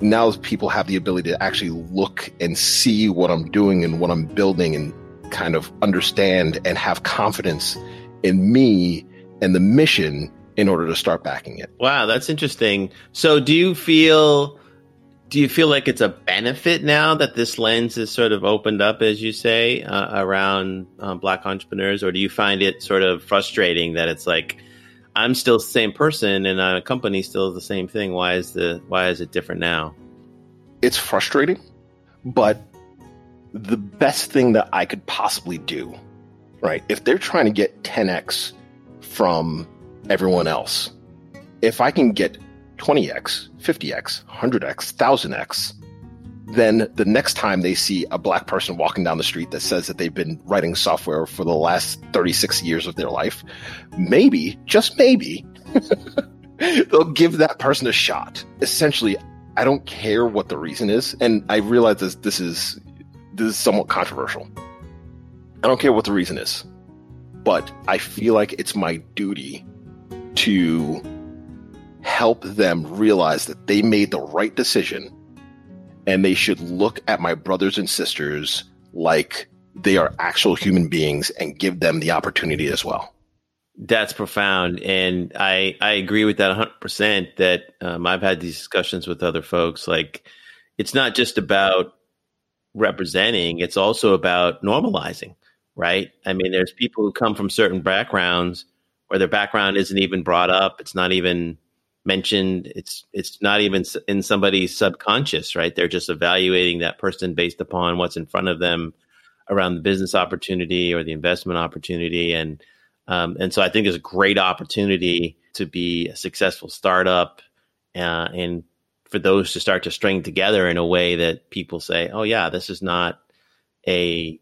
Now people have the ability to actually look and see what I'm doing and what I'm building and kind of understand and have confidence in me and the mission in order to start backing it. Wow, that's interesting. So do you feel do you feel like it's a benefit now that this lens is sort of opened up, as you say, uh, around uh, black entrepreneurs, or do you find it sort of frustrating that it's like, I'm still the same person and a company still the same thing. Why is the why is it different now? It's frustrating, but the best thing that I could possibly do, right? If they're trying to get 10x from everyone else, if I can get 20x, 50x, 100x, 1000x, then the next time they see a black person walking down the street that says that they've been writing software for the last 36 years of their life, maybe, just maybe, <laughs> they'll give that person a shot. Essentially, I don't care what the reason is, and I realize this this is this is somewhat controversial. I don't care what the reason is, but I feel like it's my duty to help them realize that they made the right decision and they should look at my brothers and sisters like they are actual human beings and give them the opportunity as well. That's profound, and I I agree with that 100. percent That um, I've had these discussions with other folks. Like, it's not just about representing; it's also about normalizing, right? I mean, there's people who come from certain backgrounds where their background isn't even brought up. It's not even mentioned it's it's not even in somebody's subconscious right? They're just evaluating that person based upon what's in front of them around the business opportunity or the investment opportunity. And um, and so i think it's a great opportunity to be a successful startup uh, and for those to start to string together in a way that people say oh yeah this is not a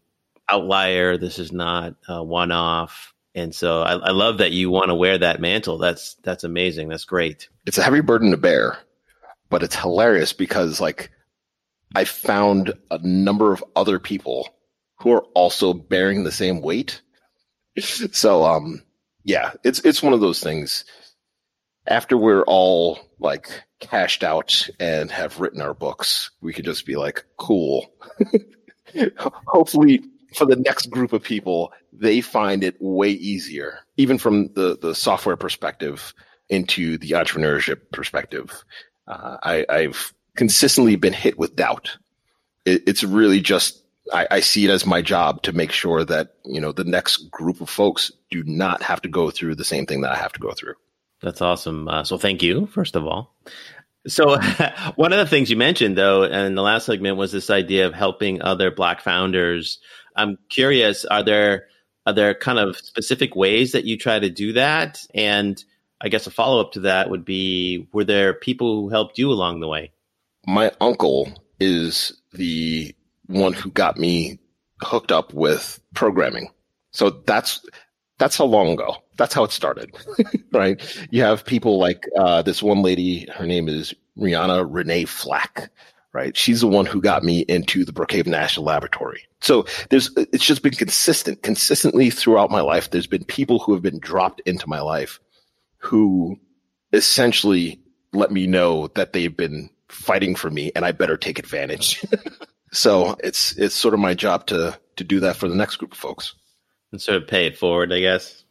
outlier. This is not a one-off and so I, I love that you want to wear that mantle. That's that's amazing. That's great. It's a heavy burden to bear, but it's hilarious because like I found a number of other people who are also bearing the same weight. So, um, yeah, it's, it's one of those things. After we're all like cashed out and have written our books, we could just be like, cool. <laughs> Hopefully for the next group of people, they find it way easier, even from the, the software perspective into the entrepreneurship perspective. Uh, I, I've consistently been hit with doubt. It, it's really just, I, I see it as my job to make sure that, you know, the next group of folks do not have to go through the same thing that I have to go through. That's awesome. Uh, so thank you, first of all. So <laughs> one of the things you mentioned though in the last segment was this idea of helping other black founders. I'm curious, are there are there kind of specific ways that you try to do that? And I guess a follow up to that would be were there people who helped you along the way? My uncle is the one who got me hooked up with programming. So that's that's how long ago. That's how it started, <laughs> right? You have people like uh, this one lady. Her name is Rihanna Renee Flack, right? She's the one who got me into the Brookhaven National Laboratory. So there's, it's just been consistent, consistently throughout my life. There's been people who have been dropped into my life who essentially let me know that they've been fighting for me and I better take advantage. <laughs> so it's, it's sort of my job to, to do that for the next group of folks and sort of pay it forward, I guess.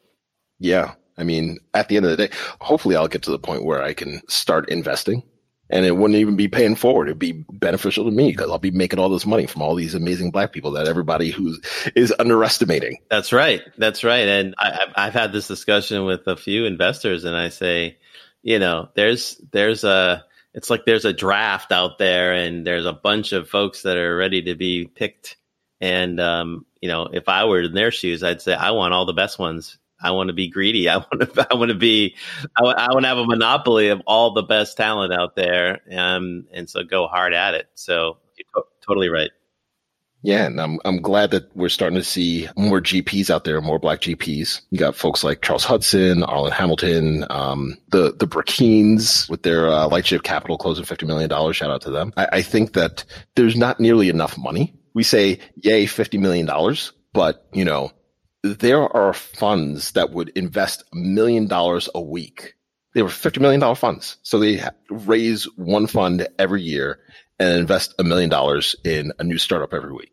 Yeah. I mean, at the end of the day, hopefully I'll get to the point where I can start investing and it wouldn't even be paying forward. It'd be beneficial to me because I'll be making all this money from all these amazing black people that everybody who is underestimating. That's right. That's right. And I, I've had this discussion with a few investors and I say, you know, there's, there's a, it's like there's a draft out there and there's a bunch of folks that are ready to be picked. And, um, you know, if I were in their shoes, I'd say I want all the best ones. I want to be greedy. I want to. <laughs> I want to be. I, want to have a monopoly of all the best talent out there, um, and so go hard at it. So you're to- totally right. Yeah, and I'm I'm glad that we're starting to see more GPs out there, more black GPs. You got folks like Charles Hudson, Arlan Hamilton, um, the the Brackeens with their uh, Lightship Capital closing fifty million dollars. Shout out to them. I, I think that there's not nearly enough money we say, yay, $50 million. But, you know, there are funds that would invest a million dollars a week. They were $50 million funds. So they raise one fund every year and invest a million dollars in a new startup every week.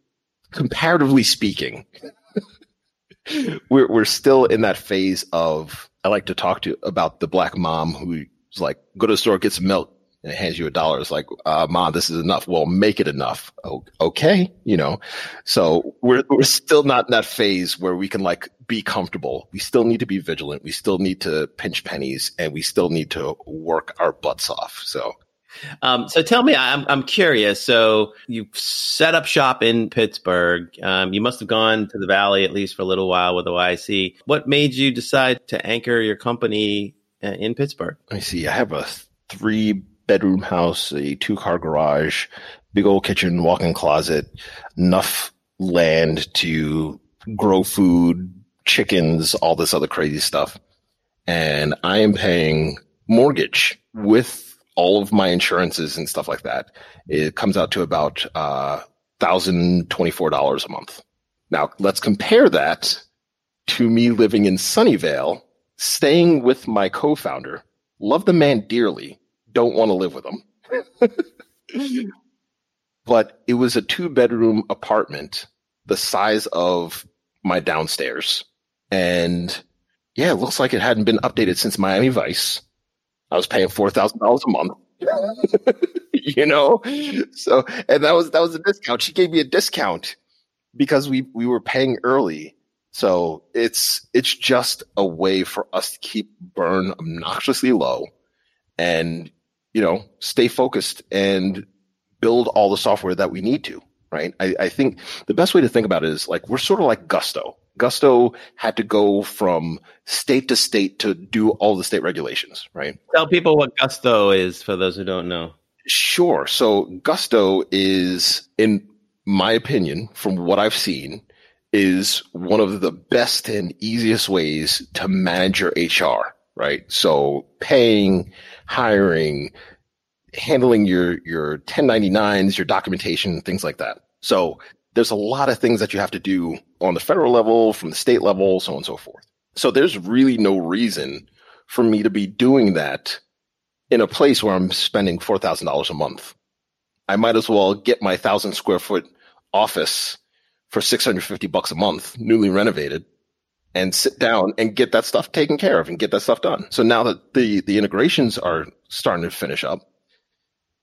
Comparatively speaking, <laughs> we're, we're still in that phase of, I like to talk to about the black mom who's like, go to the store, get some milk, and it hands you a dollar. It's like, uh, mom, this is enough. Well, make it enough. okay. You know, so we're, we're still not in that phase where we can like be comfortable. We still need to be vigilant. We still need to pinch pennies and we still need to work our butts off. So. Um, so tell me, I'm, I'm curious. So you set up shop in Pittsburgh. Um, you must have gone to the Valley at least for a little while with OIC. What made you decide to anchor your company uh, in Pittsburgh? I see. I have a three bedroom house, a two car garage, big old kitchen, walk in closet, enough land to grow food, chickens, all this other crazy stuff. And I am paying mortgage with all of my insurances and stuff like that. It comes out to about uh, $1,024 a month. Now let's compare that to me living in Sunnyvale, staying with my co-founder, love the man dearly, don't want to live with them. but it was a two bedroom apartment the size of my downstairs. And yeah, it looks like it hadn't been updated since Miami Vice. I was paying $4,000 a month. <laughs> you know? So, and that was, that was a discount. She gave me a discount because we, we were paying early. So it's, it's just a way for us to keep burn obnoxiously low and you know, stay focused and build all the software that we need to, right? I, I think the best way to think about it is like, we're sort of like Gusto. Gusto had to go from state to state to do all the state regulations, right? Tell people what Gusto is for those who don't know. Sure. So Gusto is, in my opinion, from what I've seen, is one of the best and easiest ways to manage your HR, right? So paying, hiring, handling your, your 1099s, your documentation, things like that. So there's a lot of things that you have to do on the federal level, from the state level, so on and so forth. So there's really no reason for me to be doing that in a place where I'm spending $4,000 a month. I might as well get my thousand square foot office for 650 bucks a month, newly renovated and sit down and get that stuff taken care of and get that stuff done. So now that the, the integrations are starting to finish up,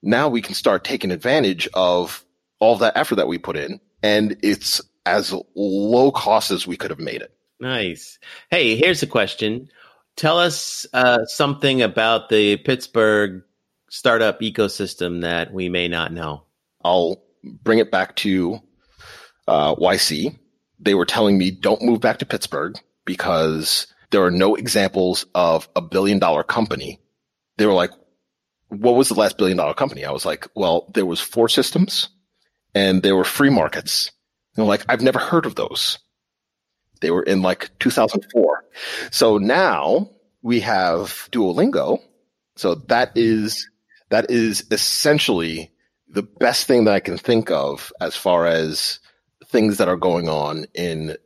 now we can start taking advantage of all that effort that we put in. And it's as low cost as we could have made it. Nice. Hey, here's a question. Tell us uh, something about the Pittsburgh startup ecosystem that we may not know. I'll bring it back to uh, YC. They were telling me don't move back to Pittsburgh because there are no examples of a billion dollar company. They were like, what was the last billion dollar company? I was like, well, there was FORE Systems and there were FreeMarkets. And like, I've never heard of those. They were in like 2004. So now we have Duolingo. So that is, that is essentially the best thing that I can think of as far as things that are going on in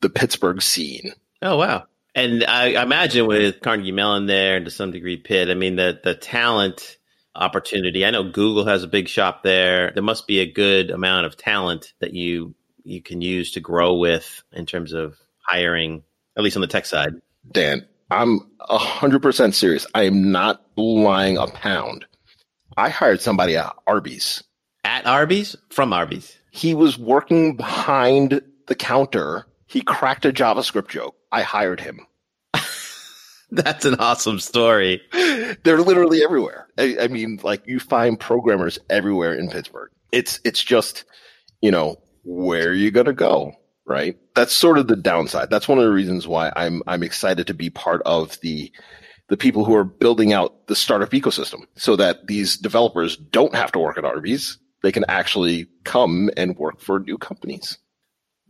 the Pittsburgh scene. Oh, wow. And I, I imagine with Carnegie Mellon there and to some degree Pitt, I mean, the, the talent opportunity. I know Google has a big shop there. There must be a good amount of talent that you you can use to grow with in terms of hiring, at least on the tech side. Dan, I'm a hundred percent serious. I am not lying a pound. I hired somebody at Arby's. At Arby's? From Arby's. He was working behind the counter. He cracked a JavaScript joke. I hired him. <laughs> That's an awesome story. They're literally everywhere. I, I, mean, like you find programmers everywhere in Pittsburgh. It's it's just, you know, where are you gonna go? Right? That's sort of the downside. That's one of the reasons why I'm I'm excited to be part of the the people who are building out the startup ecosystem so that these developers don't have to work at Arby's. They can actually come and work for new companies.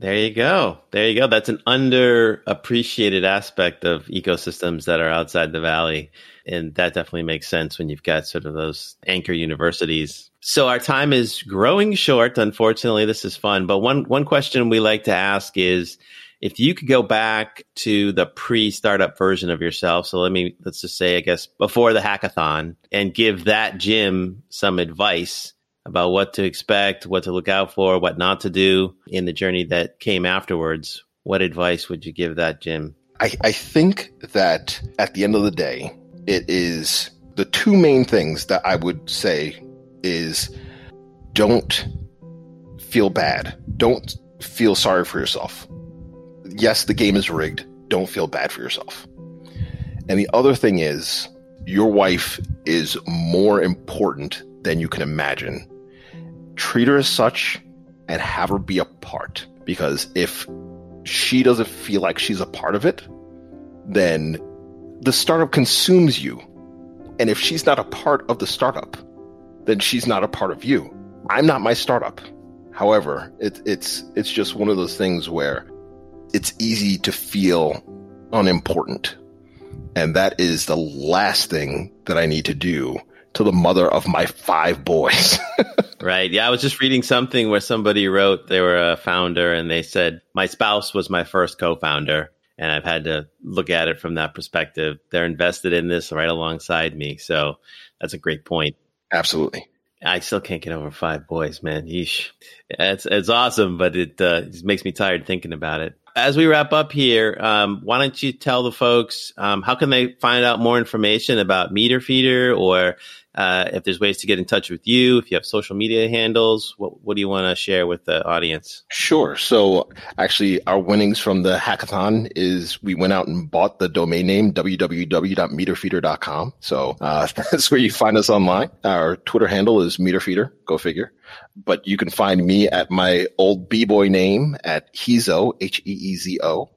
There you go. There you go. That's an underappreciated aspect of ecosystems that are outside the valley. And that definitely makes sense when you've got sort of those anchor universities. So our time is growing short. Unfortunately, this is fun. But one, one question we like to ask is if you could go back to the pre startup version of yourself. So let me, let's just say, I guess before the hackathon and give that Jim some advice about what to expect, what to look out for, what not to do in the journey that came afterwards, what advice would you give that, Jim? I, I think that at the end of the day, it is the two main things that I would say is don't feel bad. Don't feel sorry for yourself. Yes, the game is rigged. Don't feel bad for yourself. And the other thing is, your wife is more important than you can imagine treat her as such and have her be a part. Because if she doesn't feel like she's a part of it, then the startup consumes you. And if she's not a part of the startup, then she's not a part of you. I'm not my startup. However, it, it's it's just one of those things where it's easy to feel unimportant. And that is the last thing that I need to do to the mother of my five boys. <laughs> right. Yeah. I was just reading something where somebody wrote they were a founder and they said, My spouse was my first co founder. And I've had to look at it from that perspective. They're invested in this right alongside me. So that's a great point. Absolutely. I still can't get over five boys, man. Yeesh. It's, it's awesome, but it, uh, it makes me tired thinking about it as we wrap up here, um, why don't you tell the folks um, how can they find out more information about Meter Feeder, or uh, if there's ways to get in touch with you, if you have social media handles, what, what do you want to share with the audience? Sure. So actually, our winnings from the hackathon is we went out and bought the domain name www.meterfeeder.com. So uh, <laughs> that's where you find us online. Our Twitter handle is Meterfeeder. Go figure but you can find me at my old b-boy name at Heezo, H-E-E-Z-O.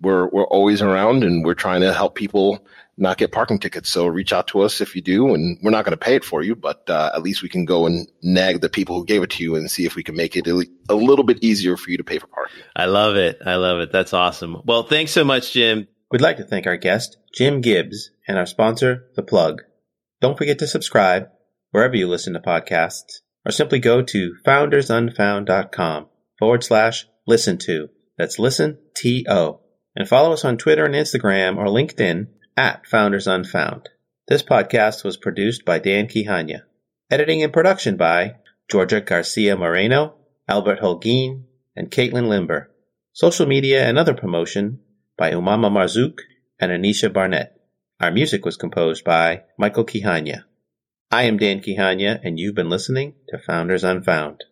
We're, we're always around and we're trying to help people not get parking tickets. So reach out to us if you do, and we're not going to pay it for you, but uh, at least we can go and nag the people who gave it to you and see if we can make it a little bit easier for you to pay for parking. I love it. I love it. That's awesome. Well, thanks so much, Jim. We'd like to thank our guest, Jim Gibbs, and our sponsor, The Plug. Don't forget to subscribe wherever you listen to podcasts or simply go to foundersunfound.com forward slash listen to. That's listen, T O. And follow us on Twitter and Instagram or LinkedIn at Founders Unfound. This podcast was produced by Dan Kihanya. Editing and production by Georgia Garcia Moreno, Albert Holguin, and Caitlin Limber. Social media and other promotion by Umama Marzouk and Anisha Barnett. Our music was composed by Michael Kihanya. I am Dan Kihanya, and you've been listening to Founders Unfound.